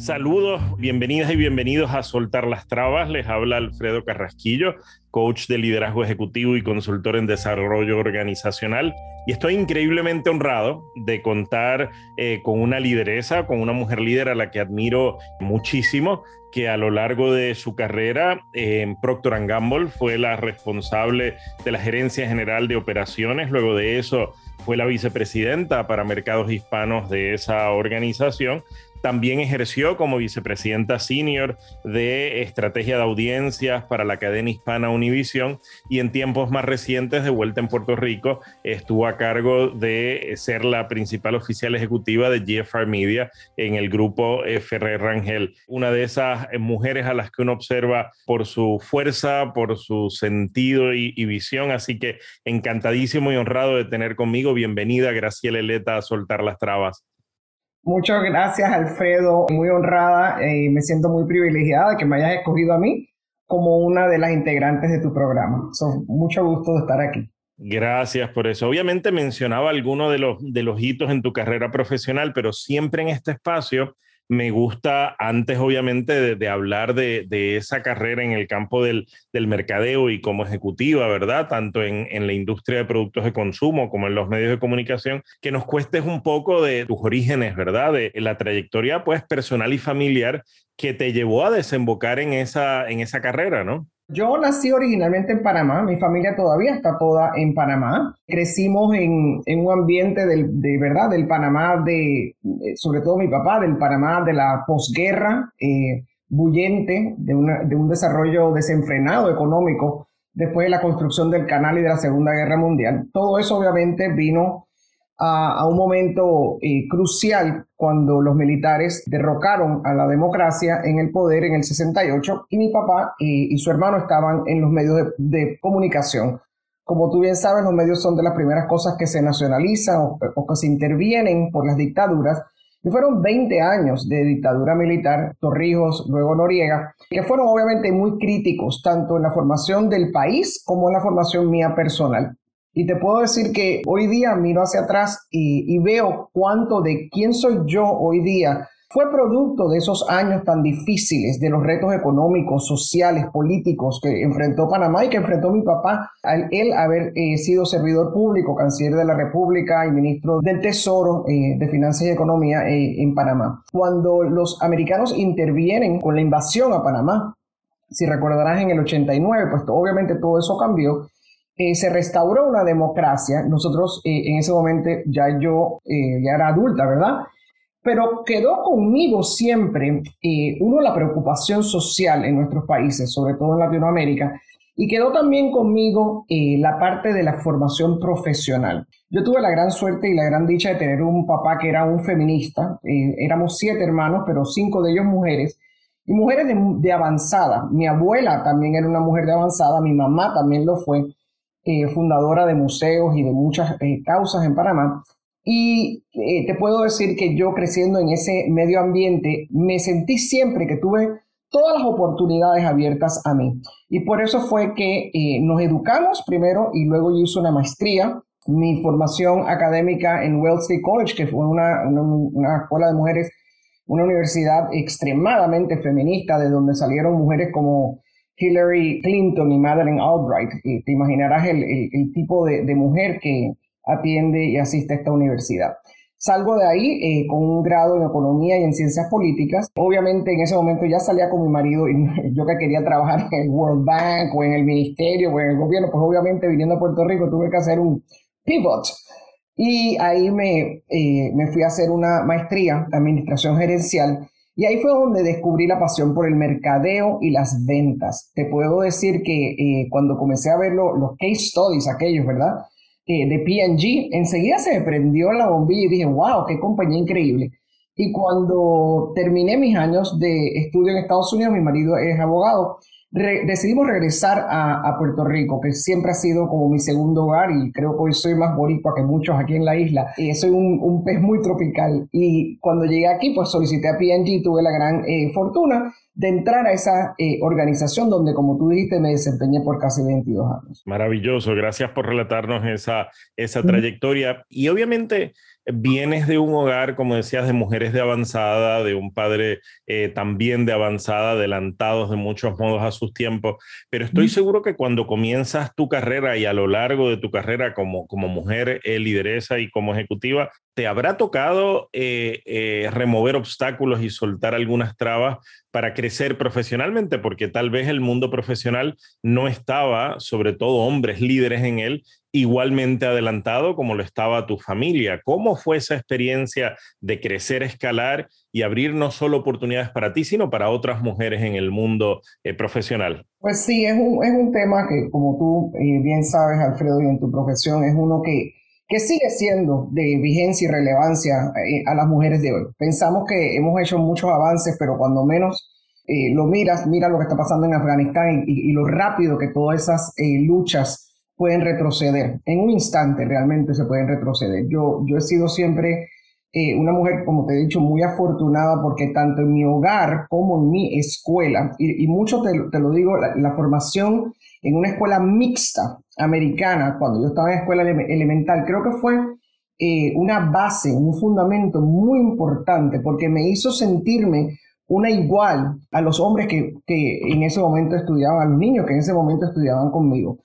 Saludos, bienvenidas y bienvenidos a Soltar las Trabas. Les habla Alfredo Carrasquillo, coach de liderazgo ejecutivo y consultor en desarrollo organizacional. Y estoy increíblemente honrado de contar eh, con una lideresa, con una mujer líder a la que admiro muchísimo, que a lo largo de su carrera en Procter Gamble fue la responsable de la gerencia general de operaciones. Luego de eso fue la vicepresidenta para mercados hispanos de esa organización también ejerció como vicepresidenta senior de estrategia de audiencias para la cadena hispana Univision y en tiempos más recientes, de vuelta en Puerto Rico, estuvo a cargo de ser la principal oficial ejecutiva de GFR Media en el grupo Ferrer Rangel. Una de esas mujeres a las que uno observa por su fuerza, por su sentido y, visión. Así que encantadísimo y honrado de tener conmigo. Bienvenida, Graciela Eleta, a Soltar las Trabas. Muchas gracias, Alfredo. Muy honrada y me siento muy privilegiada de que me hayas escogido a mí como una de las integrantes de tu programa. Son mucho gusto de estar aquí. Gracias por eso. Obviamente mencionaba algunos de los, de los hitos en tu carrera profesional, pero siempre en este espacio me gusta, antes obviamente de, hablar de, esa carrera en el campo del, mercadeo y como ejecutiva, ¿verdad? Tanto en, la industria de productos de consumo como en los medios de comunicación, que nos cuestes un poco de tus orígenes, ¿verdad? De la trayectoria pues personal y familiar que te llevó a desembocar en esa carrera, ¿no? Yo nací originalmente en Panamá, mi familia todavía está toda en Panamá. Crecimos en, un ambiente del, de verdad del Panamá, de, sobre todo mi papá, del Panamá de la posguerra, eh, bullente, de, de un desarrollo desenfrenado económico después de la construcción del canal y de la Segunda Guerra Mundial. Todo eso obviamente vino a, un momento eh, crucial cuando los militares derrocaron a la democracia en el poder en el 68 y mi papá y, su hermano estaban en los medios de, comunicación. Como tú bien sabes, los medios son de las primeras cosas que se nacionalizan o, que se intervienen por las dictaduras. Y fueron 20 años de dictadura militar, Torrijos, luego Noriega, que fueron obviamente muy críticos, tanto en la formación del país como en la formación mía personal. Y te puedo decir que hoy día miro hacia atrás y, veo cuánto de quién soy yo hoy día fue producto de esos años tan difíciles, de los retos económicos, sociales, políticos que enfrentó Panamá y que enfrentó mi papá al él haber eh, sido servidor público, canciller de la República y ministro del Tesoro eh, de Finanzas y Economía eh, en Panamá. Cuando los americanos intervienen con la invasión a Panamá, si recordarás en el 89, pues obviamente todo eso cambió eh, se restauró una democracia. Nosotros eh, en ese momento ya yo eh, ya era adulta, ¿verdad? Pero quedó conmigo siempre, uno, la preocupación social en nuestros países, sobre todo en Latinoamérica, y quedó también conmigo la parte de la formación profesional. Yo tuve la gran suerte y la gran dicha de tener un papá que era un feminista. éramos siete hermanos, pero cinco de ellos mujeres y mujeres de, de, avanzada. Mi abuela también era una mujer de avanzada, mi mamá también lo fue. Eh, fundadora de museos y de muchas eh, causas en Panamá. Y eh, te puedo decir que yo creciendo en ese medio ambiente, me sentí siempre que tuve todas las oportunidades abiertas a mí. Y por eso fue que nos educamos primero y luego yo hice una maestría. Mi formación académica en Wellesley College, que fue una, una escuela de mujeres, una universidad extremadamente feminista, de donde salieron mujeres como Hillary Clinton y Madeleine Albright. Y te imaginarás el, tipo de, mujer que atiende y asiste a esta universidad. Salgo de ahí eh, con un grado en economía y en ciencias políticas. Obviamente en ese momento ya salía con mi marido y yo que quería trabajar en el World Bank o en el ministerio o en el gobierno, pues obviamente viniendo a Puerto Rico tuve que hacer un pivot. Y ahí me, eh, me fui a hacer una maestría administración gerencial y ahí fue donde descubrí la pasión por el mercadeo y las ventas. Te puedo decir que eh, cuando comencé a ver los case studies, aquellos, ¿verdad? Eh, de PG, enseguida se me prendió la bombilla y dije, wow, qué compañía increíble. Y cuando terminé mis años de estudio en Estados Unidos, mi marido es abogado, decidimos regresar a, Puerto Rico, que siempre ha sido como mi segundo hogar y creo que hoy soy más boricua que muchos aquí en la isla. Y soy un, pez muy tropical. Y cuando llegué aquí, pues solicité a PNG y tuve la gran eh, fortuna de entrar a esa eh, organización donde, como tú dijiste, me desempeñé por casi 22 años. Maravilloso, gracias por relatarnos esa, esa trayectoria. Y obviamente vienes de un hogar, como decías, de mujeres de avanzada, de un padre eh, también de avanzada, adelantados de muchos modos a sus tiempos, pero estoy seguro que cuando comienzas tu carrera y a lo largo de tu carrera como, como mujer eh, lideresa y como ejecutiva, te habrá tocado eh, remover obstáculos y soltar algunas trabas para crecer profesionalmente, porque tal vez el mundo profesional no estaba, sobre todo hombres líderes en él, igualmente adelantado como lo estaba tu familia. ¿Cómo fue esa experiencia de crecer, escalar y abrir no solo oportunidades para ti, sino para otras mujeres en el mundo eh, profesional? Pues sí, es un, es un tema que, como tú eh, bien sabes, Alfredo, y en tu profesión, es uno que, que sigue siendo de vigencia y relevancia eh, a las mujeres de hoy. Pensamos que hemos hecho muchos avances, pero cuando menos lo miras, mira lo que está pasando en Afganistán y, lo rápido que todas esas luchas pueden retroceder. En un instante realmente se pueden retroceder. Yo, yo he sido siempre eh, una mujer, como te he dicho, muy afortunada porque tanto en mi hogar como en mi escuela, y, mucho te, lo digo, la, formación en una escuela mixta americana, cuando yo estaba en escuela elemental, creo que fue eh, una base, un fundamento muy importante porque me hizo sentirme una igual a los hombres que, que en ese momento estudiaban, a los niños que en ese momento estudiaban conmigo.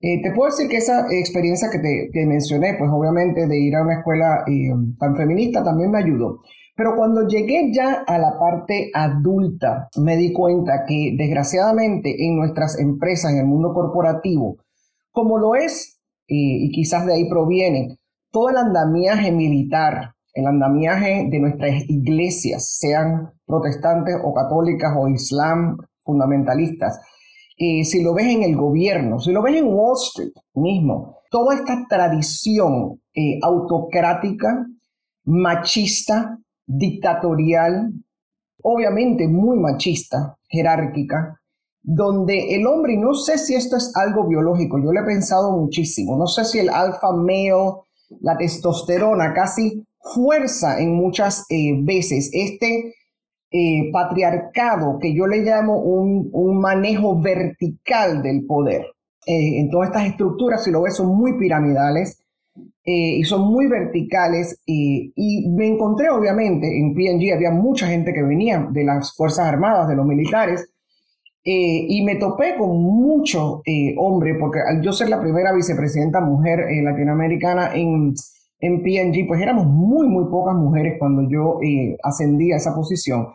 Eh, te puedo decir que esa experiencia que te mencioné, pues obviamente de ir a una escuela eh, tan feminista también me ayudó. Pero cuando llegué ya a la parte adulta, me di cuenta que desgraciadamente en nuestras empresas, en el mundo corporativo, como lo es, eh, y quizás de ahí proviene, todo el andamiaje militar, el andamiaje de nuestras iglesias, sean protestantes o católicas o islam fundamentalistas, eh, si lo ves en el gobierno, si lo ves en Wall Street mismo, toda esta tradición eh, autocrática, machista, dictatorial, obviamente muy machista, jerárquica, donde el hombre, no sé si esto es algo biológico, yo lo he pensado muchísimo, no sé si el alfa male, la testosterona casi fuerza en muchas eh, veces este eh, patriarcado, que yo le llamo un, manejo vertical del poder. Eh, en todas estas estructuras, si lo ves, son muy piramidales eh, y son muy verticales. y me encontré, obviamente, en PNG había mucha gente que venía de las Fuerzas Armadas, de los militares, y me topé con mucho hombre, porque al yo ser la primera vicepresidenta mujer latinoamericana en, en PNG, pues éramos muy, muy pocas mujeres cuando yo ascendí a esa posición.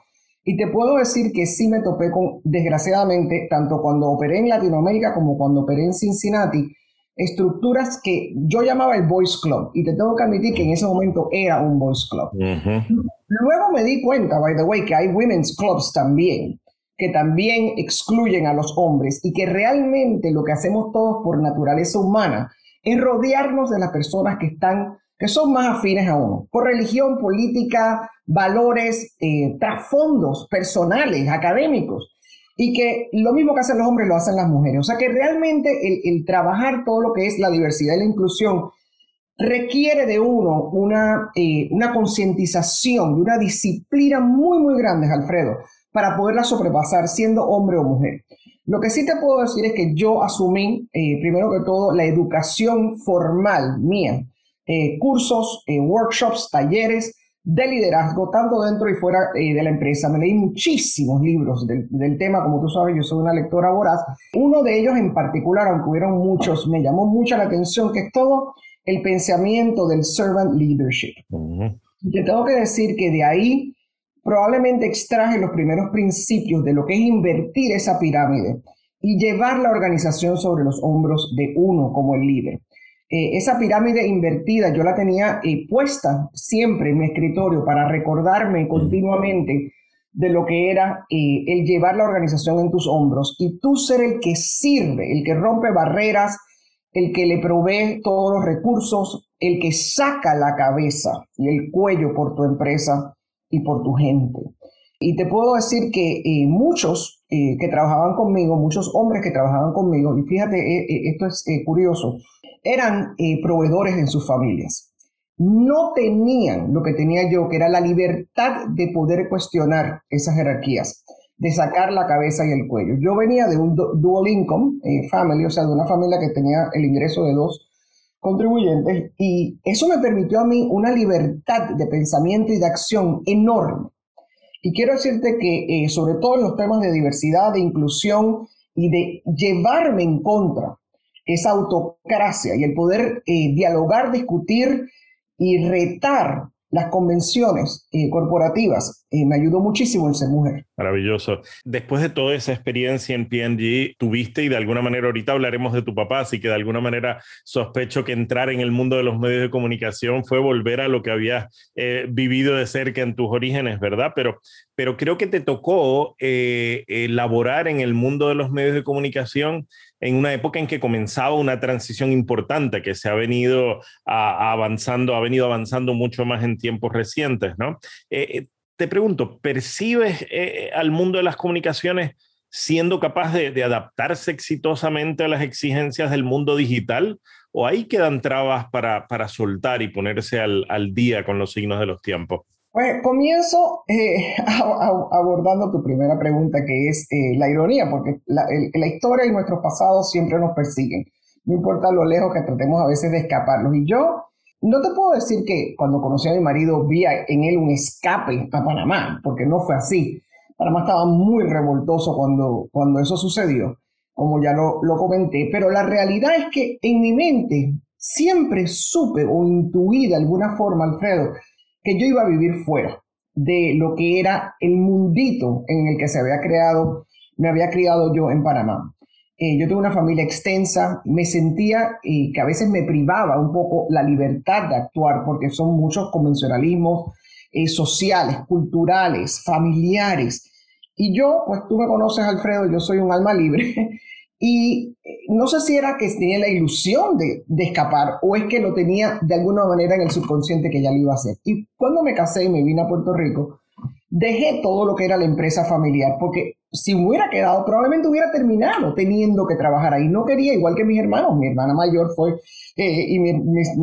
Y te puedo decir que sí me topé con, desgraciadamente, tanto cuando operé en Latinoamérica como cuando operé en Cincinnati, estructuras que yo llamaba el Boys Club. Y te tengo que admitir que en ese momento era un Boys Club. Luego me di cuenta, by the way, que hay Women's Clubs también, que también excluyen a los hombres y que realmente lo que hacemos todos por naturaleza humana es rodearnos de las personas que están que son más afines a uno, por religión, política, valores, eh, trasfondos personales, académicos, y que lo mismo que hacen los hombres lo hacen las mujeres. O sea que realmente el, trabajar todo lo que es la diversidad y la inclusión requiere de uno una, eh, una concientización y una disciplina muy, muy grande, Alfredo, para poderla sobrepasar siendo hombre o mujer. Lo que sí te puedo decir es que yo asumí, eh, primero que todo, la educación formal mía eh, cursos, workshops, talleres de liderazgo, tanto dentro y fuera eh, de la empresa. Me leí muchísimos libros del, del, tema, como tú sabes, yo soy una lectora voraz. Uno de ellos en particular, aunque hubieron muchos, me llamó mucho la atención, que es todo el pensamiento del servant leadership. Y te tengo que decir que de ahí probablemente extraje los primeros principios de lo que es invertir esa pirámide y llevar la organización sobre los hombros de uno como el líder. Eh, esa pirámide invertida yo la tenía eh, puesta siempre en mi escritorio para recordarme continuamente de lo que era eh, el llevar la organización en tus hombros y tú ser el que sirve, el que rompe barreras, el que le provee todos los recursos, el que saca la cabeza y el cuello por tu empresa y por tu gente. Y te puedo decir que muchos que trabajaban conmigo, muchos hombres que trabajaban conmigo, y fíjate, esto es curioso, eran eh, proveedores en sus familias. No tenían lo que tenía yo, que era la libertad de poder cuestionar esas jerarquías, de sacar la cabeza y el cuello. Yo venía de un dual income eh, family, o sea, de una familia que tenía el ingreso de dos contribuyentes y eso me permitió a mí una libertad de pensamiento y de acción enorme. Y quiero decirte que eh, sobre todo en los temas de diversidad, de inclusión y de llevarme en contra esa autocracia y el poder eh, dialogar, discutir y retar las convenciones eh, corporativas. Eh, me ayudó muchísimo en ser mujer. Maravilloso. Después de toda esa experiencia en PNG, tuviste y de alguna manera ahorita hablaremos de tu papá, así que de alguna manera sospecho que entrar en el mundo de los medios de comunicación fue volver a lo que habías eh, vivido de cerca en tus orígenes, ¿verdad? Pero, pero creo que te tocó elaborar en el mundo de los medios de comunicación en una época en que comenzaba una transición importante que se ha venido avanzando, ha venido avanzando mucho más en tiempos recientes, ¿no? Eh, eh, te pregunto, ¿percibes eh, al mundo de las comunicaciones siendo capaz de, adaptarse exitosamente a las exigencias del mundo digital? ¿O ahí quedan trabas para, soltar y ponerse al día con los signos de los tiempos? Pues comienzo eh, abordando tu primera pregunta, que es eh, la ironía, porque la, historia y nuestros pasados siempre nos persiguen, no importa lo lejos que tratemos a veces de escaparlos. Y yo no te puedo decir que cuando conocí a mi marido vi en él un escape a Panamá, porque no fue así. Panamá estaba muy revoltoso cuando, cuando eso sucedió, como ya lo, lo comenté, pero la realidad es que en mi mente siempre supe o intuí de alguna forma, Alfredo, que yo iba a vivir fuera de lo que era el mundito en el que se había creado, me había criado yo en Panamá. Eh, yo tuve una familia extensa, me sentía eh, que a veces me privaba un poco la libertad de actuar porque son muchos convencionalismos eh, sociales, culturales, familiares. Y yo, pues tú me conoces, Alfredo, yo soy un alma libre Y eh, no sé si era que tenía la ilusión de, escapar o es que lo tenía de alguna manera en el subconsciente que ya lo iba a hacer. Y cuando me casé y me vine a Puerto Rico, dejé todo lo que era la empresa familiar, porque si hubiera quedado, probablemente hubiera terminado teniendo que trabajar ahí. No quería, igual que mis hermanos, mi hermana mayor fue, eh, y mi,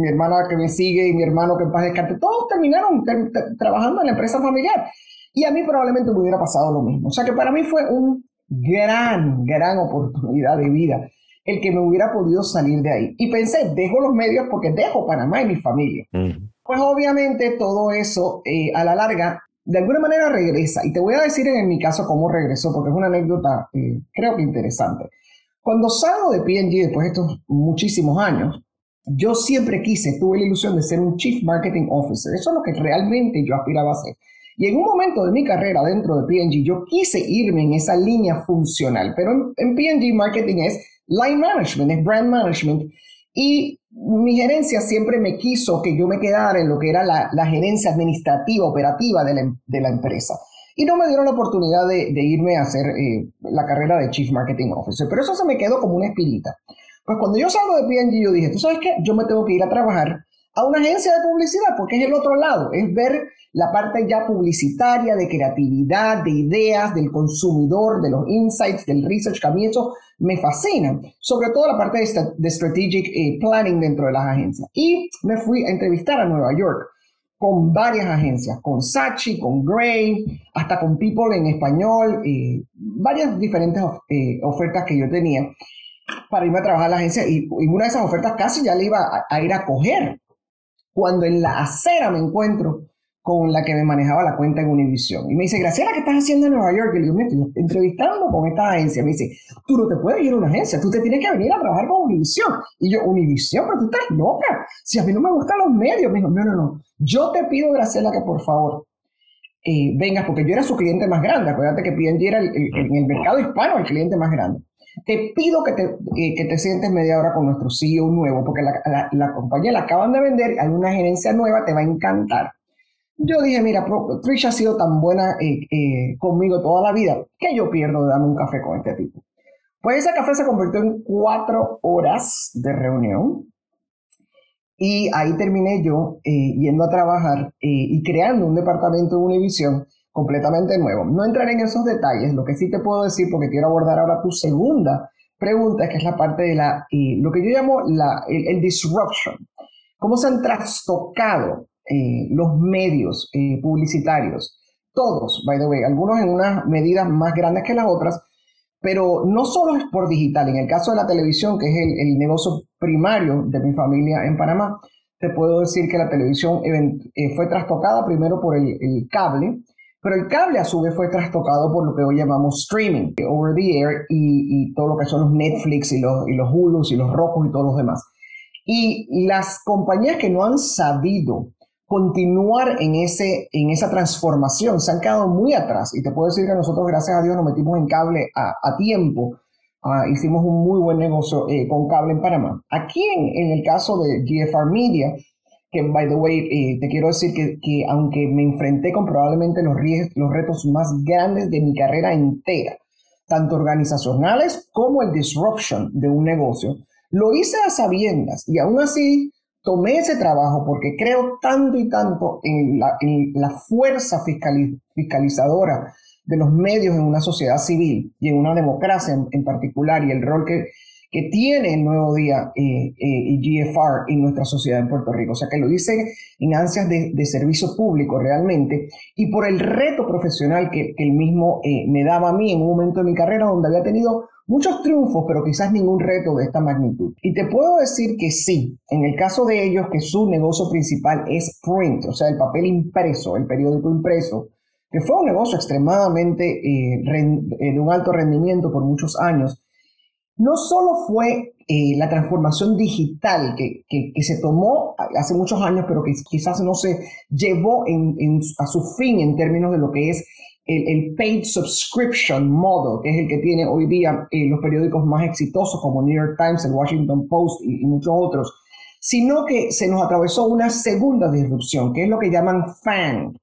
hermana que me sigue, y mi hermano que en paz descarte, todos terminaron trabajando en la empresa familiar. Y a mí probablemente me hubiera pasado lo mismo. O sea que para mí fue un gran, gran oportunidad de vida el que me hubiera podido salir de ahí. Y pensé, dejo los medios porque dejo Panamá y mi familia. Pues obviamente todo eso eh, a la larga de alguna manera regresa. Y te voy a decir en mi caso cómo regresó, porque es una anécdota eh, creo que interesante. Cuando salgo de PNG después de estos muchísimos años, yo siempre quise, tuve la ilusión de ser un Chief Marketing Officer. Eso es lo que realmente yo aspiraba a ser. Y en un momento de mi carrera dentro de PNG, yo quise irme en esa línea funcional, pero en, PNG Marketing es line management, es brand management. Y mi gerencia siempre me quiso que yo me quedara en lo que era la, gerencia administrativa, operativa de la, de la, empresa. Y no me dieron la oportunidad de, irme a hacer eh, la carrera de Chief Marketing Officer. Pero eso se me quedó como una espirita. Pues cuando yo salgo de PNG, yo dije, ¿tú sabes qué? Yo me tengo que ir a trabajar a una agencia de publicidad, porque es el otro lado, es ver la parte ya publicitaria, de creatividad, de ideas, del consumidor, de los insights, del research, que a mí eso me fascina, sobre todo la parte de, strategic eh, planning dentro de las agencias. Y me fui a entrevistar a Nueva York con varias agencias, con Sachi, con Gray, hasta con People en español, eh, varias diferentes eh, ofertas que yo tenía para irme a trabajar a la agencia y, una de esas ofertas casi ya le iba a, a ir a coger cuando en la acera me encuentro con la que me manejaba la cuenta en Univision. Y me dice, Graciela, ¿qué estás haciendo en Nueva York? Y le digo, me estoy entrevistando con esta agencia. Me dice, tú no te puedes ir a una agencia, tú te tienes que venir a trabajar con Univision. Y yo, Univision, pero tú estás loca. Si a mí no me gustan los medios. Me dijo, no, no, no. Yo te pido, Graciela, que por favor eh, vengas, porque yo era su cliente más grande. Acuérdate que P&G era en el mercado hispano el cliente más grande. Te pido que te, eh, que te sientes media hora con nuestro CEO nuevo, porque la, la, compañía la acaban de vender, hay una gerencia nueva, te va a encantar. Yo dije, mira, Trish ha sido tan buena eh, eh, conmigo toda la vida que yo pierdo de darme un café con este tipo. Pues ese café se convirtió en cuatro horas de reunión y ahí terminé yo yendo a trabajar y creando un departamento de Univision completamente nuevo. No entraré en esos detalles, lo que sí te puedo decir, porque quiero abordar ahora tu segunda pregunta, que es la parte de la, lo que yo llamo la, el, disruption. ¿Cómo se han trastocado eh, los medios eh, publicitarios? Todos, by the way, algunos en unas medidas más grandes que las otras, pero no solo es por digital. En el caso de la televisión, que es el, negocio primario de mi familia en Panamá, te puedo decir que la televisión eh, fue trastocada primero por el, cable, pero el cable a su vez fue trastocado por lo que hoy llamamos streaming, over the air, y, todo lo que son los Netflix y los, y los Hulus y los Rocos y todos los demás. Y las compañías que no han sabido continuar en, ese, en esa transformación. Se han quedado muy atrás y te puedo decir que nosotros, gracias a Dios, nos metimos en cable a, tiempo. Ah, hicimos un muy buen negocio eh, con cable en Panamá. Aquí en, el caso de GFR Media, que by the way, eh, te quiero decir que, que, aunque me enfrenté con probablemente los, los retos más grandes de mi carrera entera, tanto organizacionales como el disruption de un negocio, lo hice a sabiendas y aún así tomé ese trabajo porque creo tanto y tanto en la, fuerza fiscalizadora de los medios en una sociedad civil y en una democracia en, particular y el rol que, que tiene el Nuevo Día eh, eh, GFR en nuestra sociedad en Puerto Rico. O sea que lo hice en ansias de, servicio público realmente y por el reto profesional que, que el mismo eh, me daba a mí en un momento de mi carrera donde había tenido muchos triunfos, pero quizás ningún reto de esta magnitud. Y te puedo decir que sí, en el caso de ellos, que su negocio principal es print, o sea, el papel impreso, el periódico impreso, que fue un negocio extremadamente eh, eh, de un alto rendimiento por muchos años, no solo fue eh, la transformación digital que, se tomó hace muchos años, pero que quizás no se llevó a su fin en términos de lo que es el, paid subscription model, que es el que tiene hoy día eh, los periódicos más exitosos como New York Times, el Washington Post y, muchos otros, sino que se nos atravesó una segunda disrupción, que es lo que llaman FAN.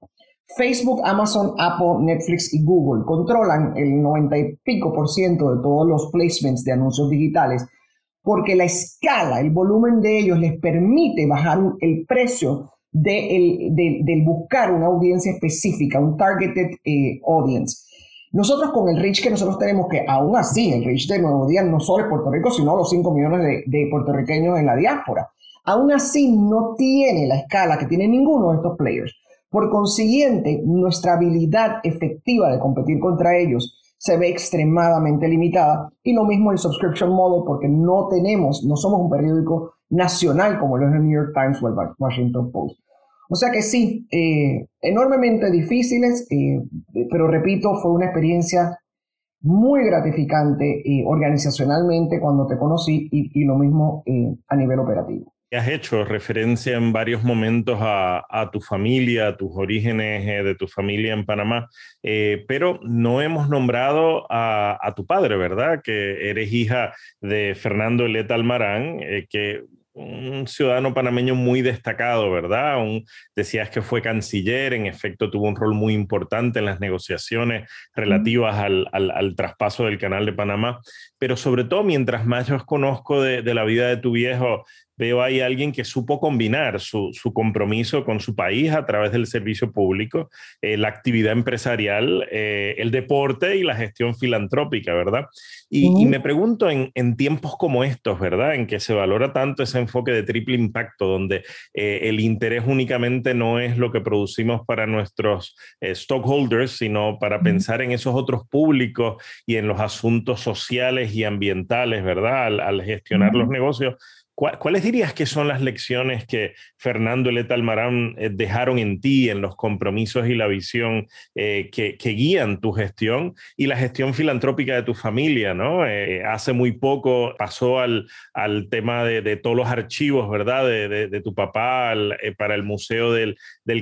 Facebook, Amazon, Apple, Netflix y Google controlan el 90 y pico por ciento de todos los placements de anuncios digitales porque la escala, el volumen de ellos les permite bajar el precio de del buscar una audiencia específica, un targeted eh, audience. Nosotros con el reach que nosotros tenemos, que aún así el reach de Nuevo Día no solo es Puerto Rico, sino los 5 millones de, de puertorriqueños en la diáspora, aún así no tiene la escala que tiene ninguno de estos players. Por consiguiente, nuestra habilidad efectiva de competir contra ellos se ve extremadamente limitada. Y lo mismo el subscription model, porque no tenemos, no somos un periódico nacional como lo es el New York Times o el Washington Post. O sea que sí, eh, enormemente difíciles, eh, pero repito, fue una experiencia muy gratificante eh, organizacionalmente cuando te conocí y, lo mismo a nivel operativo. Has hecho referencia en varios momentos a, tu familia, a tus orígenes de tu familia en Panamá, pero no hemos nombrado a, tu padre, ¿verdad? Que eres hija de Fernando Eleta Almarán, que un ciudadano panameño muy destacado, ¿verdad? decías que fue canciller, en efecto tuvo un rol muy importante en las negociaciones relativas al, traspaso del Canal de Panamá, pero sobre todo mientras más yo conozco de, de la vida de tu viejo, veo ahí a alguien que supo combinar su, compromiso con su país a través del servicio público, eh, la actividad empresarial, eh, el deporte y la gestión filantrópica, ¿verdad? Y, me pregunto en, tiempos como estos, ¿verdad? En que se valora tanto ese enfoque de triple impacto, donde eh, el interés únicamente no es lo que producimos para nuestros stockholders, sino para pensar en esos otros públicos y en los asuntos sociales y ambientales, ¿verdad? Al, gestionar los negocios ¿Cuáles dirías que son las lecciones que Fernando Eleta Almarán eh, dejaron en ti, en los compromisos y la visión eh, que, guían tu gestión y la gestión filantrópica de tu familia? ¿no? Eh, hace muy poco pasó al, tema de, todos los archivos, ¿verdad? De, tu papá para el Museo del,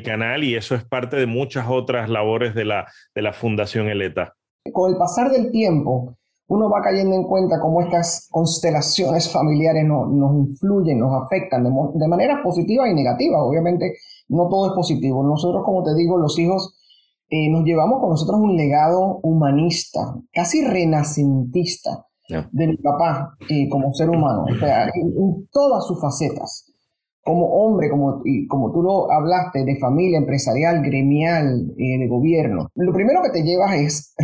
Canal y eso es parte de muchas otras labores de la, de la Fundación Eleta. Con el pasar del tiempo, uno va cayendo en cuenta cómo estas constelaciones familiares nos influyen, nos afectan de, manera positiva y negativa. Obviamente, no todo es positivo. Nosotros, como te digo, los hijos eh, nos llevamos con nosotros un legado humanista, casi renacentista de mi papá eh, como ser humano, o sea, en todas sus facetas como hombre, como, y como tú lo hablaste, de familia empresarial, gremial, eh, de gobierno, lo primero que te llevas es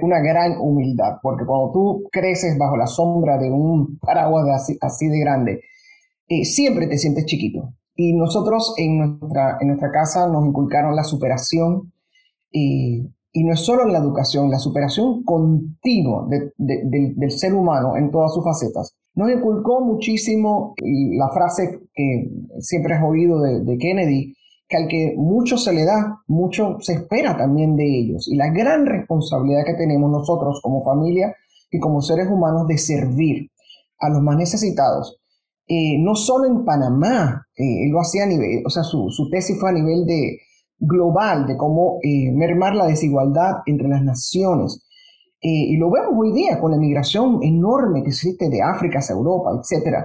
una gran humildad, porque cuando tú creces bajo la sombra de un paraguas así, así, de grande, eh, siempre te sientes chiquito. Y nosotros en nuestra, en nuestra casa nos inculcaron la superación y, y no es solo en la educación, la superación continua del ser humano en todas sus facetas. Nos inculcó muchísimo la frase que siempre has oído de, Kennedy, que al que mucho se le da, mucho se espera también de ellos. Y la gran responsabilidad que tenemos nosotros como familia y como seres humanos de servir a los más necesitados. Eh, no solo en Panamá, eh, él lo hacía a nivel, o sea, su, su tesis fue a nivel de, global de cómo eh, mermar la desigualdad entre las naciones. Eh, y lo vemos hoy día con la migración enorme que existe de África hacia Europa, etc.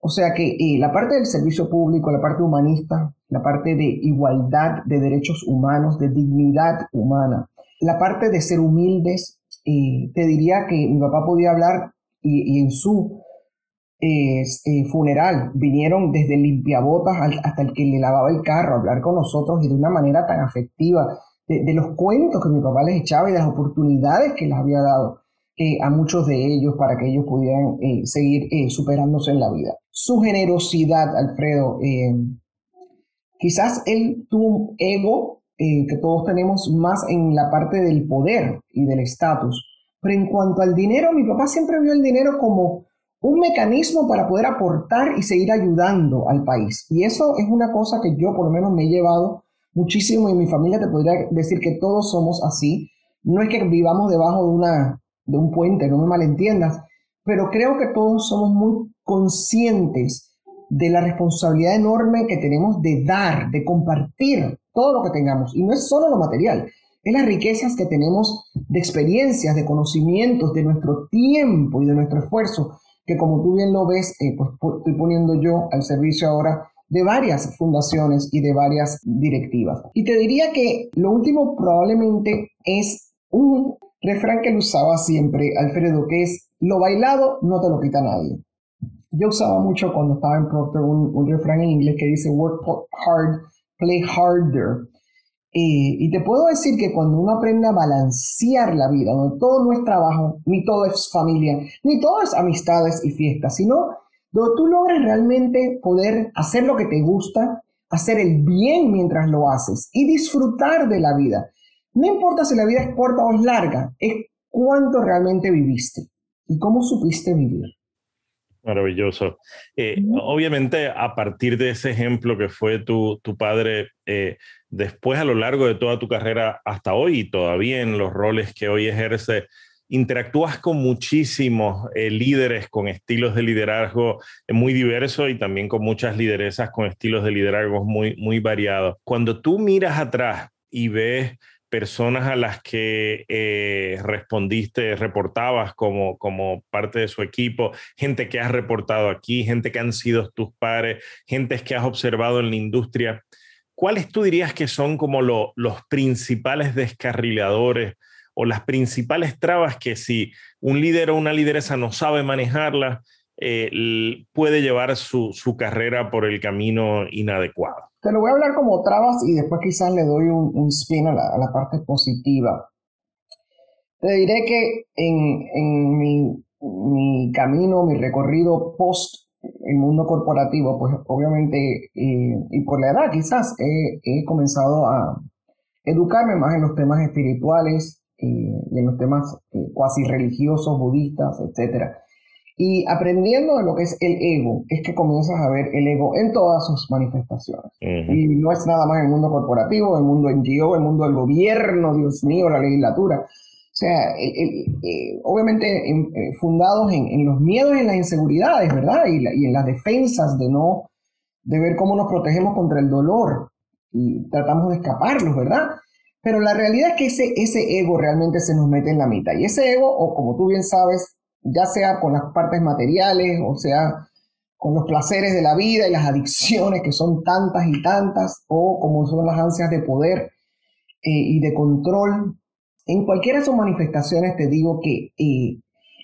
O sea que eh, la parte del servicio público, la parte humanista, la parte de igualdad de derechos humanos, de dignidad humana, la parte de ser humildes, te diría que mi papá podía hablar y en su eh, funeral. Vinieron desde limpiabotas hasta el que le lavaba el carro a hablar con nosotros y de una manera tan afectiva, de, los cuentos que mi papá les echaba y de las oportunidades que les había dado eh, a muchos de ellos para que ellos pudieran eh, seguir superándose en la vida. Su generosidad, Alfredo, quizás él tuvo un ego que todos tenemos más en la parte del poder y del estatus, pero en cuanto al dinero, mi papá siempre vio el dinero como un mecanismo para poder aportar y seguir ayudando al país. Y eso es una cosa que yo por lo menos me he llevado muchísimo y mi familia te podría decir que todos somos así. No es que vivamos debajo de, una, de un puente, no me malentiendas, pero creo que todos somos muy conscientes de la responsabilidad enorme que tenemos de dar, de compartir todo lo que tengamos. Y no es solo lo material, es las riquezas que tenemos de experiencias, de conocimientos, de nuestro tiempo y de nuestro esfuerzo que como tú bien lo ves, eh, pues estoy poniendo yo al servicio ahora de varias fundaciones y de varias directivas. Y te diría que lo último probablemente es un refrán que lo usaba siempre Alfredo, que es lo bailado no te lo quita nadie. Yo usaba mucho cuando estaba en Proctor un, un refrán en inglés que dice work hard, play harder. Y, te puedo decir que cuando uno aprende a balancear la vida, donde todo no es trabajo, ni todo es familia, ni todo es amistades y fiestas, sino donde tú logras realmente poder hacer lo que te gusta, hacer el bien mientras lo haces y disfrutar de la vida. No importa si la vida es corta o es larga, es cuánto realmente viviste y cómo supiste vivir. Maravilloso. Eh, obviamente, a partir de ese ejemplo que fue tu, tu padre, eh, después a lo largo de toda tu carrera hasta hoy y todavía en los roles que hoy ejerce, interactúas con muchísimos eh, líderes con estilos de liderazgo muy diversos y también con muchas lideresas con estilos de liderazgo muy, muy variados. Cuando tú miras atrás y ves personas a las que eh, respondiste, reportabas como, como parte de su equipo, gente que has reportado aquí, gente que han sido tus pares, gente que has observado en la industria. ¿Cuáles tú dirías que son como los principales descarriladores o las principales trabas que si un líder o una lideresa no sabe manejarlas, eh, puede llevar su, su carrera por el camino inadecuado? Te lo voy a hablar como trabas y después quizás le doy un, spin a la, parte positiva. Te diré que en, mi, camino, mi recorrido post el mundo corporativo, pues obviamente, eh, y por la edad quizás, he, comenzado a educarme más en los temas espirituales eh, y en los temas eh, cuasi religiosos, budistas, etcétera. Y aprendiendo de lo que es el ego, es que comienzas a ver el ego en todas sus manifestaciones. Y no es nada más en el mundo corporativo, el mundo NGO, el mundo del gobierno, Dios mío, la legislatura. O sea, eh, obviamente eh, fundados en, los miedos y en las inseguridades, ¿verdad? Y, y, en las defensas de no, de ver cómo nos protegemos contra el dolor y tratamos de escaparlos, ¿verdad? Pero la realidad es que ese, ese ego realmente se nos mete en la mitad. Y ese ego, o como tú bien sabes, ya sea con las partes materiales, o sea, con los placeres de la vida y las adicciones que son tantas y tantas, o como son las ansias de poder eh, y de control. En cualquiera de sus manifestaciones te digo que eh,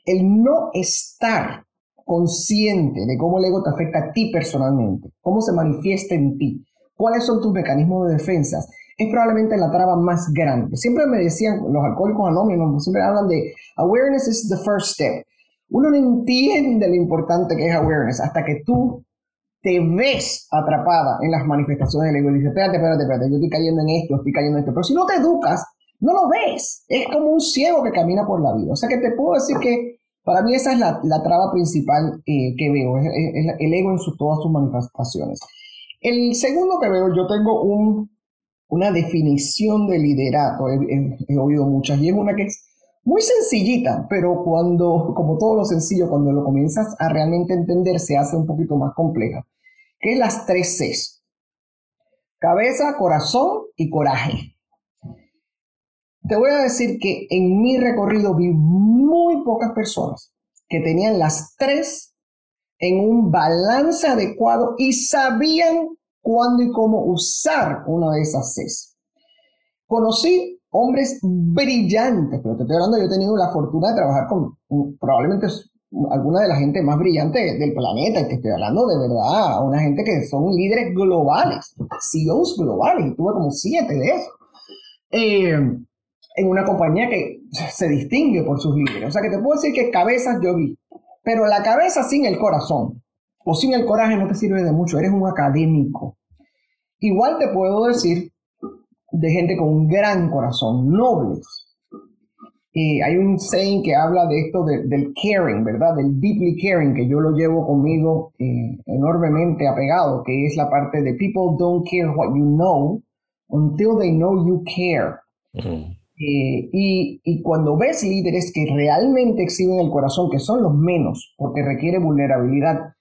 el no estar consciente de cómo el ego te afecta a ti personalmente, cómo se manifiesta en ti, cuáles son tus mecanismos de defensa, es probablemente la traba más grande. Siempre me decían los alcohólicos anónimos, siempre hablan de awareness is the first step. Uno no entiende lo importante que es awareness hasta que tú te ves atrapada en las manifestaciones del ego y dices, espérate, espérate, espérate, yo estoy cayendo en esto, estoy cayendo en esto. Pero si no te educas, no lo ves. Es como un ciego que camina por la vida. O sea que te puedo decir que para mí esa es la, traba principal eh, que veo, es, el ego en todas sus manifestaciones. El segundo que veo, yo tengo un, una definición de liderato, he, oído muchas, y es una que es muy sencillita, pero cuando, como todo lo sencillo, cuando lo comienzas a realmente entender, se hace un poquito más compleja, que es las tres Cs. Cabeza, corazón y coraje. Te voy a decir que en mi recorrido vi muy pocas personas que tenían las tres en un balance adecuado y sabían cuándo y cómo usar una de esas Cs. Conocí hombres brillantes, pero te estoy hablando, yo he tenido la fortuna de trabajar con mm, probablemente alguna de la gente más brillante del planeta, y te estoy hablando de verdad, una gente que son líderes globales, CEOs globales, y tuve como siete de esos. Eh, en una compañía que se distingue por sus líderes. O sea que te puedo decir que cabezas yo vi, pero la cabeza sin el corazón o sin el coraje no te sirve de mucho, eres un académico. Igual te puedo decir de gente con un gran corazón, nobles. Eh, hay un saying que habla de esto del caring, ¿verdad? Del deeply caring, que yo lo llevo conmigo eh, enormemente apegado, que es la parte de people don't care what you know until they know you care. Eh, y, cuando ves líderes que realmente exhiben el corazón, que son los menos, porque requiere vulnerabilidad,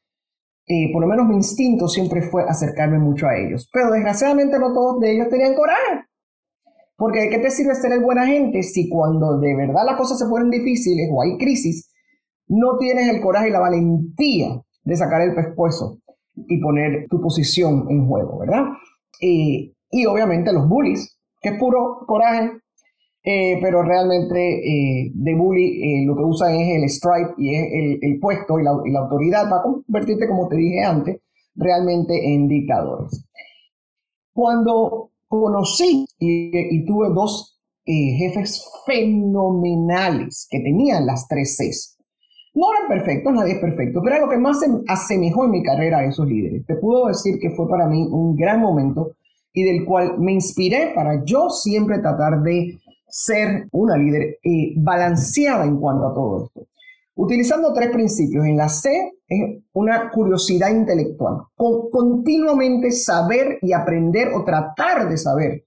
eh, por lo menos mi instinto siempre fue acercarme mucho a ellos. Pero desgraciadamente no todos de ellos tenían coraje. Porque ¿de qué te sirve ser el buena gente si cuando de verdad las cosas se ponen difíciles o hay crisis, no tienes el coraje y la valentía de sacar el pescuezo y poner tu posición en juego, ¿verdad? Eh, y obviamente los bullies, que es puro coraje, eh, pero realmente eh, de bully eh, lo que usan es el stripe y es el, puesto y la, autoridad para convertirte, como te dije antes, realmente en dictadores. Cuando conocí y, tuve dos jefes fenomenales que tenían las tres Cs, no eran perfectos, nadie es perfecto, pero era lo que más se asemejó en mi carrera a esos líderes. Te puedo decir que fue para mí un gran momento y del cual me inspiré para yo siempre tratar de ser una líder eh, balanceada en cuanto a todo esto. Utilizando tres principios. En la C es una curiosidad intelectual. Con, continuamente saber y aprender o tratar de saber.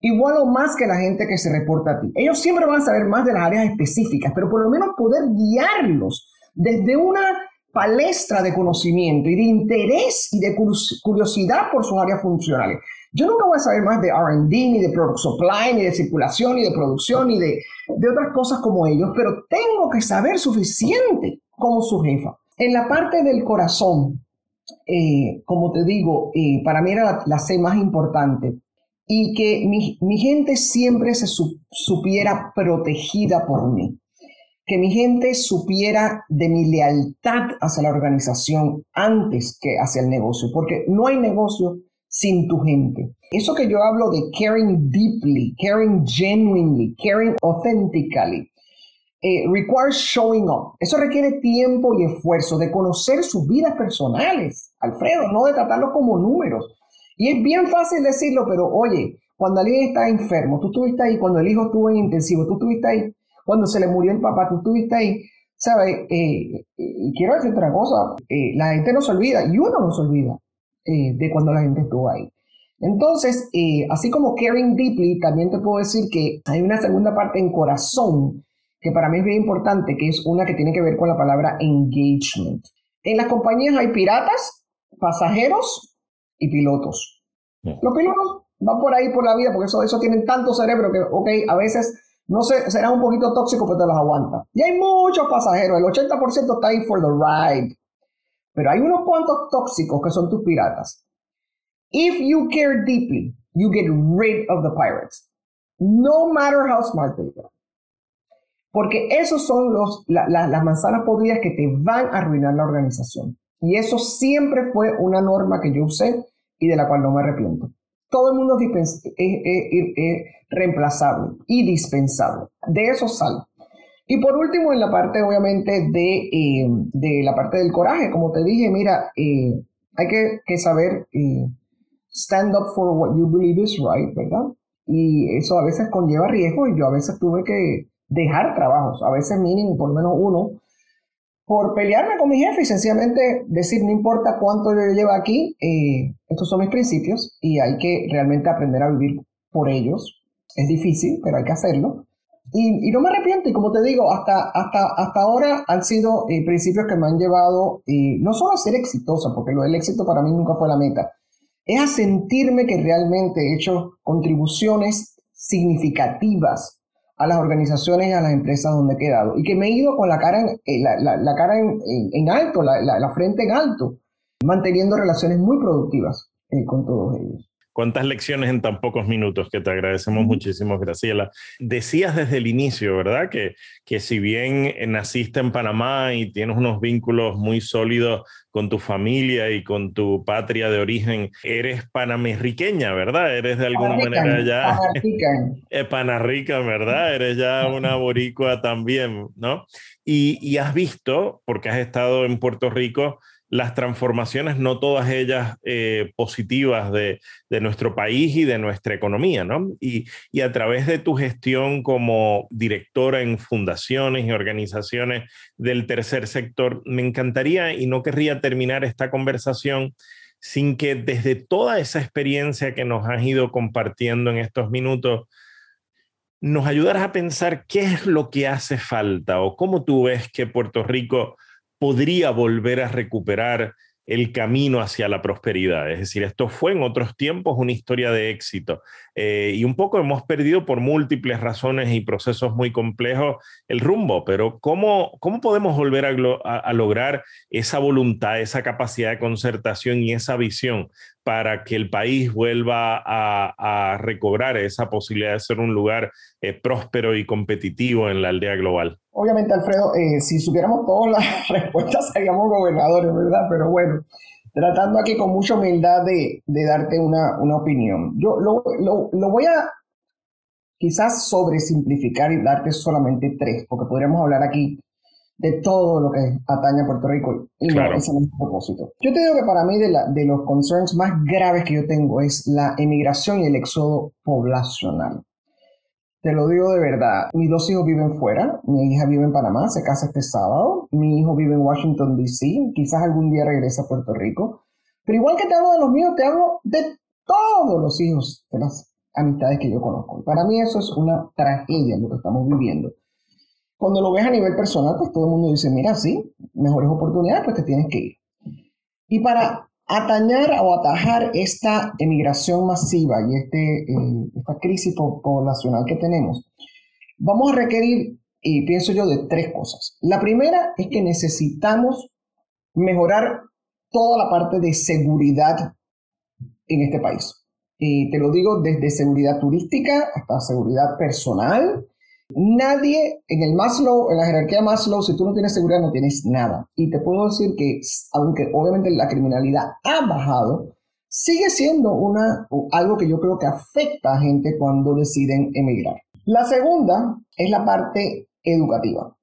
Igual o más que la gente que se reporta a ti. Ellos siempre van a saber más de las áreas específicas, pero por lo menos poder guiarlos desde una palestra de conocimiento y de interés y de curiosidad por sus áreas funcionales. Yo nunca voy a saber más de RD, ni de product supply, ni de circulación, ni de producción, ni de, otras cosas como ellos, pero tengo que saber suficiente como su jefa. En la parte del corazón, eh, como te digo, eh, para mí era la, C más importante y que mi, gente siempre se supiera protegida por mí, que mi gente supiera de mi lealtad hacia la organización antes que hacia el negocio, porque no hay negocio sin tu gente. Eso que yo hablo de caring deeply, caring genuinely, caring authentically, eh, requires showing up. Eso requiere tiempo y esfuerzo de conocer sus vidas personales, Alfredo, no de tratarlos como números. Y es bien fácil decirlo, pero oye, cuando alguien está enfermo, tú estuviste ahí, cuando el hijo estuvo en intensivo, tú estuviste ahí, cuando se le murió el papá, tú estuviste ahí. ¿Sabes? Eh, y quiero decir otra cosa, eh, la gente no se olvida y uno no se olvida. Eh, de cuando la gente estuvo ahí. Entonces, eh, así como caring deeply, también te puedo decir que hay una segunda parte en corazón que para mí es bien importante, que es una que tiene que ver con la palabra engagement. En las compañías hay piratas, pasajeros y pilotos. Los pilotos van por ahí por la vida porque eso, eso tienen tanto cerebro que, ok, a veces no sé, será un poquito tóxico, pero te los aguanta. Y hay muchos pasajeros, el 80% está ahí for the ride. Pero hay unos cuantos tóxicos que son tus piratas. If you care deeply, you get rid of the pirates. No matter how smart they are. Porque esos son los, las manzanas podridas que te van a arruinar la organización. Y eso siempre fue una norma que yo usé y de la cual no me arrepiento. Todo el mundo es, reemplazable y dispensable. De eso salgo. Y por último, en la parte obviamente de, eh, de la parte del coraje, como te dije, mira, eh, hay que, que saber eh, stand up for what you believe is right, ¿verdad? y eso a veces conlleva riesgo y yo a veces tuve que dejar trabajos, a veces mínimo por lo menos uno, por pelearme con mi jefe y sencillamente decir, no importa cuánto yo llevo aquí, eh, estos son mis principios y hay que realmente aprender a vivir por ellos. Es difícil, pero hay que hacerlo. Y, no me arrepiento, y como te digo, hasta, hasta, hasta ahora han sido eh, principios que me han llevado eh, no solo a ser exitosa, porque lo del éxito para mí nunca fue la meta, es a sentirme que realmente he hecho contribuciones significativas a las organizaciones y a las empresas donde he quedado, y que me he ido con la cara en, eh, la, cara en, en, alto, la, frente en alto, manteniendo relaciones muy productivas con todos ellos. Cuántas lecciones en tan pocos minutos, que te agradecemos muchísimo, Graciela. Decías desde el inicio, ¿verdad? Que, que si bien naciste en Panamá y tienes unos vínculos muy sólidos con tu familia y con tu patria de origen, eres panamerriqueña, ¿verdad? Eres de alguna manera ya... Panarrica. panarrica, ¿verdad? Eres ya una boricua también, ¿no? Y, y has visto, porque has estado en Puerto Rico, las transformaciones, no todas ellas eh, positivas de, nuestro país y de nuestra economía, ¿no? Y, a través de tu gestión como directora en fundaciones y organizaciones del tercer sector, me encantaría y no querría terminar esta conversación sin que desde toda esa experiencia que nos has ido compartiendo en estos minutos, nos ayudaras a pensar qué es lo que hace falta o cómo tú ves que Puerto Rico podría volver a recuperar el camino hacia la prosperidad. Es decir, esto fue en otros tiempos una historia de éxito eh, y un poco hemos perdido por múltiples razones y procesos muy complejos el rumbo, pero ¿cómo, cómo podemos volver a, lograr esa voluntad, esa capacidad de concertación y esa visión para que el país vuelva a, recobrar esa posibilidad de ser un lugar eh, próspero y competitivo en la aldea global? Obviamente, Alfredo, eh, si supiéramos todas las respuestas seríamos gobernadores, ¿verdad? Pero bueno, tratando aquí con mucha humildad de, darte una, opinión. Yo lo, lo, voy a quizás sobresimplificar y darte solamente tres, porque podríamos hablar aquí de todo lo que atañe a Puerto Rico y no, ese es el propósito. Yo te digo que para mí de, la, de los concerns más graves que yo tengo es la emigración y el éxodo poblacional. Te lo digo de verdad, mis dos hijos viven fuera, mi hija vive en Panamá, se casa este sábado, mi hijo vive en Washington, D.C., quizás algún día regrese a Puerto Rico, pero igual que te hablo de los míos, te hablo de todos los hijos de las amistades que yo conozco. Para mí eso es una tragedia lo que estamos viviendo. Cuando lo ves a nivel personal, pues todo el mundo dice, mira, sí, mejores oportunidades, pues te tienes que ir. Y para atañar o atajar esta emigración masiva y este, eh, esta crisis poblacional que tenemos, vamos a requerir, y pienso yo, de tres cosas. La primera es que necesitamos mejorar toda la parte de seguridad en este país. Y te lo digo desde seguridad turística hasta seguridad personal, Nadie en el Maslow, en la jerarquía Maslow, si tú no tienes seguridad, no tienes nada. Y te puedo decir que, aunque obviamente la criminalidad ha bajado, sigue siendo una, algo que yo creo que afecta a gente cuando deciden emigrar. La segunda es la parte educativa.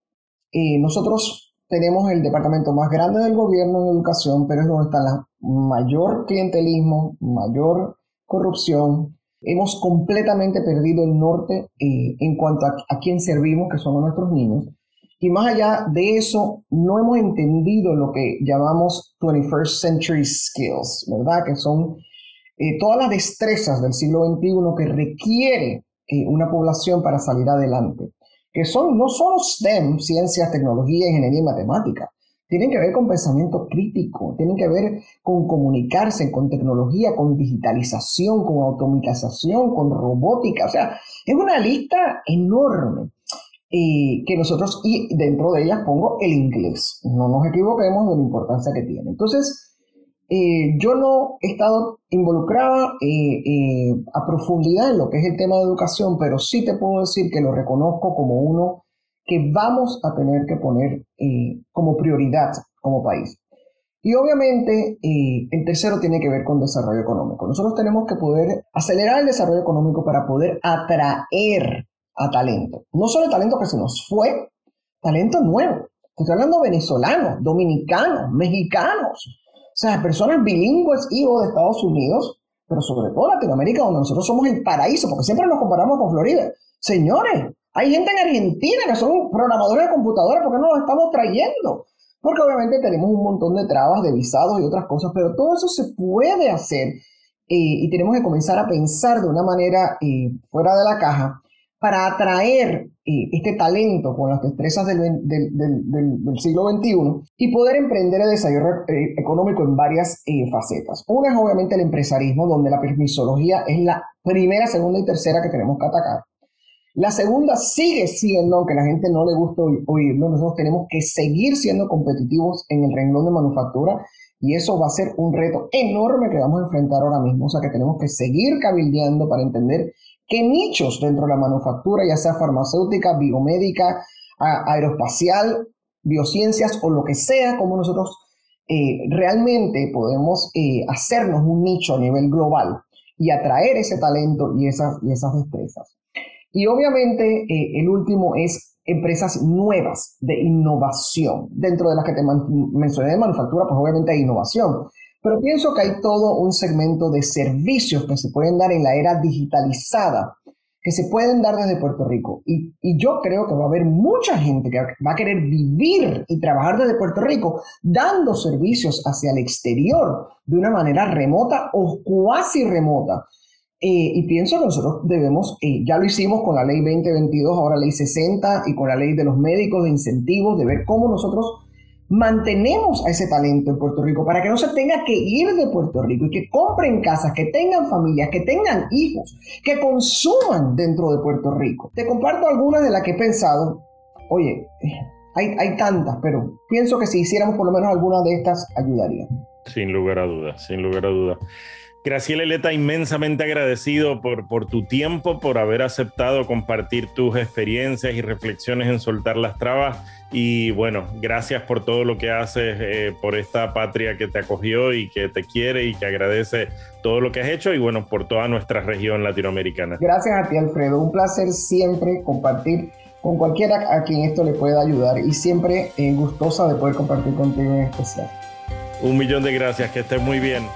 Eh, nosotros tenemos el departamento más grande del gobierno en educación, pero es donde está la mayor clientelismo, mayor corrupción, hemos completamente perdido el norte eh, en cuanto a, quién servimos, que son nuestros niños. Y más allá de eso, no hemos entendido lo que llamamos 21st century skills, ¿verdad? Que son eh, todas las destrezas del siglo XXI que requiere eh, una población para salir adelante. Que son no solo STEM, ciencias, tecnología, ingeniería y matemática, tienen que ver con pensamiento crítico, tienen que ver con comunicarse, con tecnología, con digitalización, con automatización, con robótica. O sea, es una lista enorme eh, que nosotros, y dentro de ellas pongo el inglés. No nos equivoquemos de la importancia que tiene. Entonces, eh, yo no he estado involucrada eh, a profundidad en lo que es el tema de educación, pero sí te puedo decir que lo reconozco como uno que vamos a tener que poner eh, como prioridad como país. Y obviamente eh, el tercero tiene que ver con desarrollo económico. Nosotros tenemos que poder acelerar el desarrollo económico para poder atraer a talento. No solo talento que se nos fue, talento nuevo. Estoy hablando venezolanos, dominicanos, mexicanos. O sea, personas bilingües o de Estados Unidos pero sobre todo Latinoamérica, donde nosotros somos el paraíso, porque siempre nos comparamos con Florida. Señores, hay gente en Argentina que son programadores de computadoras, ¿por qué no los estamos trayendo? Porque obviamente tenemos un montón de trabas de visados y otras cosas, pero todo eso se puede hacer eh, y tenemos que comenzar a pensar de una manera eh, fuera de la caja para atraer eh, este talento con las destrezas del, siglo XXI y poder emprender el desarrollo económico en varias facetas. Una es obviamente el empresarismo, donde la permisología es la primera, segunda y tercera que tenemos que atacar. La segunda sigue siendo, aunque la gente no le gusta oírlo, nosotros tenemos que seguir siendo competitivos en el renglón de manufactura y eso va a ser un reto enorme que vamos a enfrentar ahora mismo. O sea que tenemos que seguir cabildeando para entender qué nichos dentro de la manufactura, ya sea farmacéutica, biomédica, aeroespacial, biociencias o lo que sea, como nosotros eh, realmente podemos eh, hacernos un nicho a nivel global y atraer ese talento y esas, y esas destrezas. Y obviamente eh, el último es empresas nuevas de innovación. Dentro de las que te mencioné de manufactura, pues obviamente hay innovación. Pero pienso que hay todo un segmento de servicios que se pueden dar en la era digitalizada, que se pueden dar desde Puerto Rico. Y, y, yo creo que va a haber mucha gente que va a querer vivir y trabajar desde Puerto Rico dando servicios hacia el exterior de una manera remota o cuasi remota. Eh, y pienso que nosotros debemos, eh, ya lo hicimos con la ley 2022, ahora ley 60 y con la ley de los médicos de incentivos, de ver cómo nosotros mantenemos a ese talento en Puerto Rico para que no se tenga que ir de Puerto Rico y que compren casas, que tengan familias, que tengan hijos, que consuman dentro de Puerto Rico. Te comparto algunas de las que he pensado. Oye, hay, hay tantas, pero pienso que si hiciéramos por lo menos algunas de estas ayudaría. Sin lugar a dudas, sin lugar a dudas. Graciela Eleta, inmensamente agradecido por, por tu tiempo, por haber aceptado compartir tus experiencias y reflexiones en Soltar las Trabas. Y bueno, gracias por todo lo que haces, eh, por esta patria que te acogió y que te quiere y que agradece todo lo que has hecho y bueno, por toda nuestra región latinoamericana. Gracias a ti, Alfredo. Un placer siempre compartir con cualquiera a quien esto le pueda ayudar y siempre eh, gustosa de poder compartir contigo en especial. Un millón de gracias, que estés muy bien.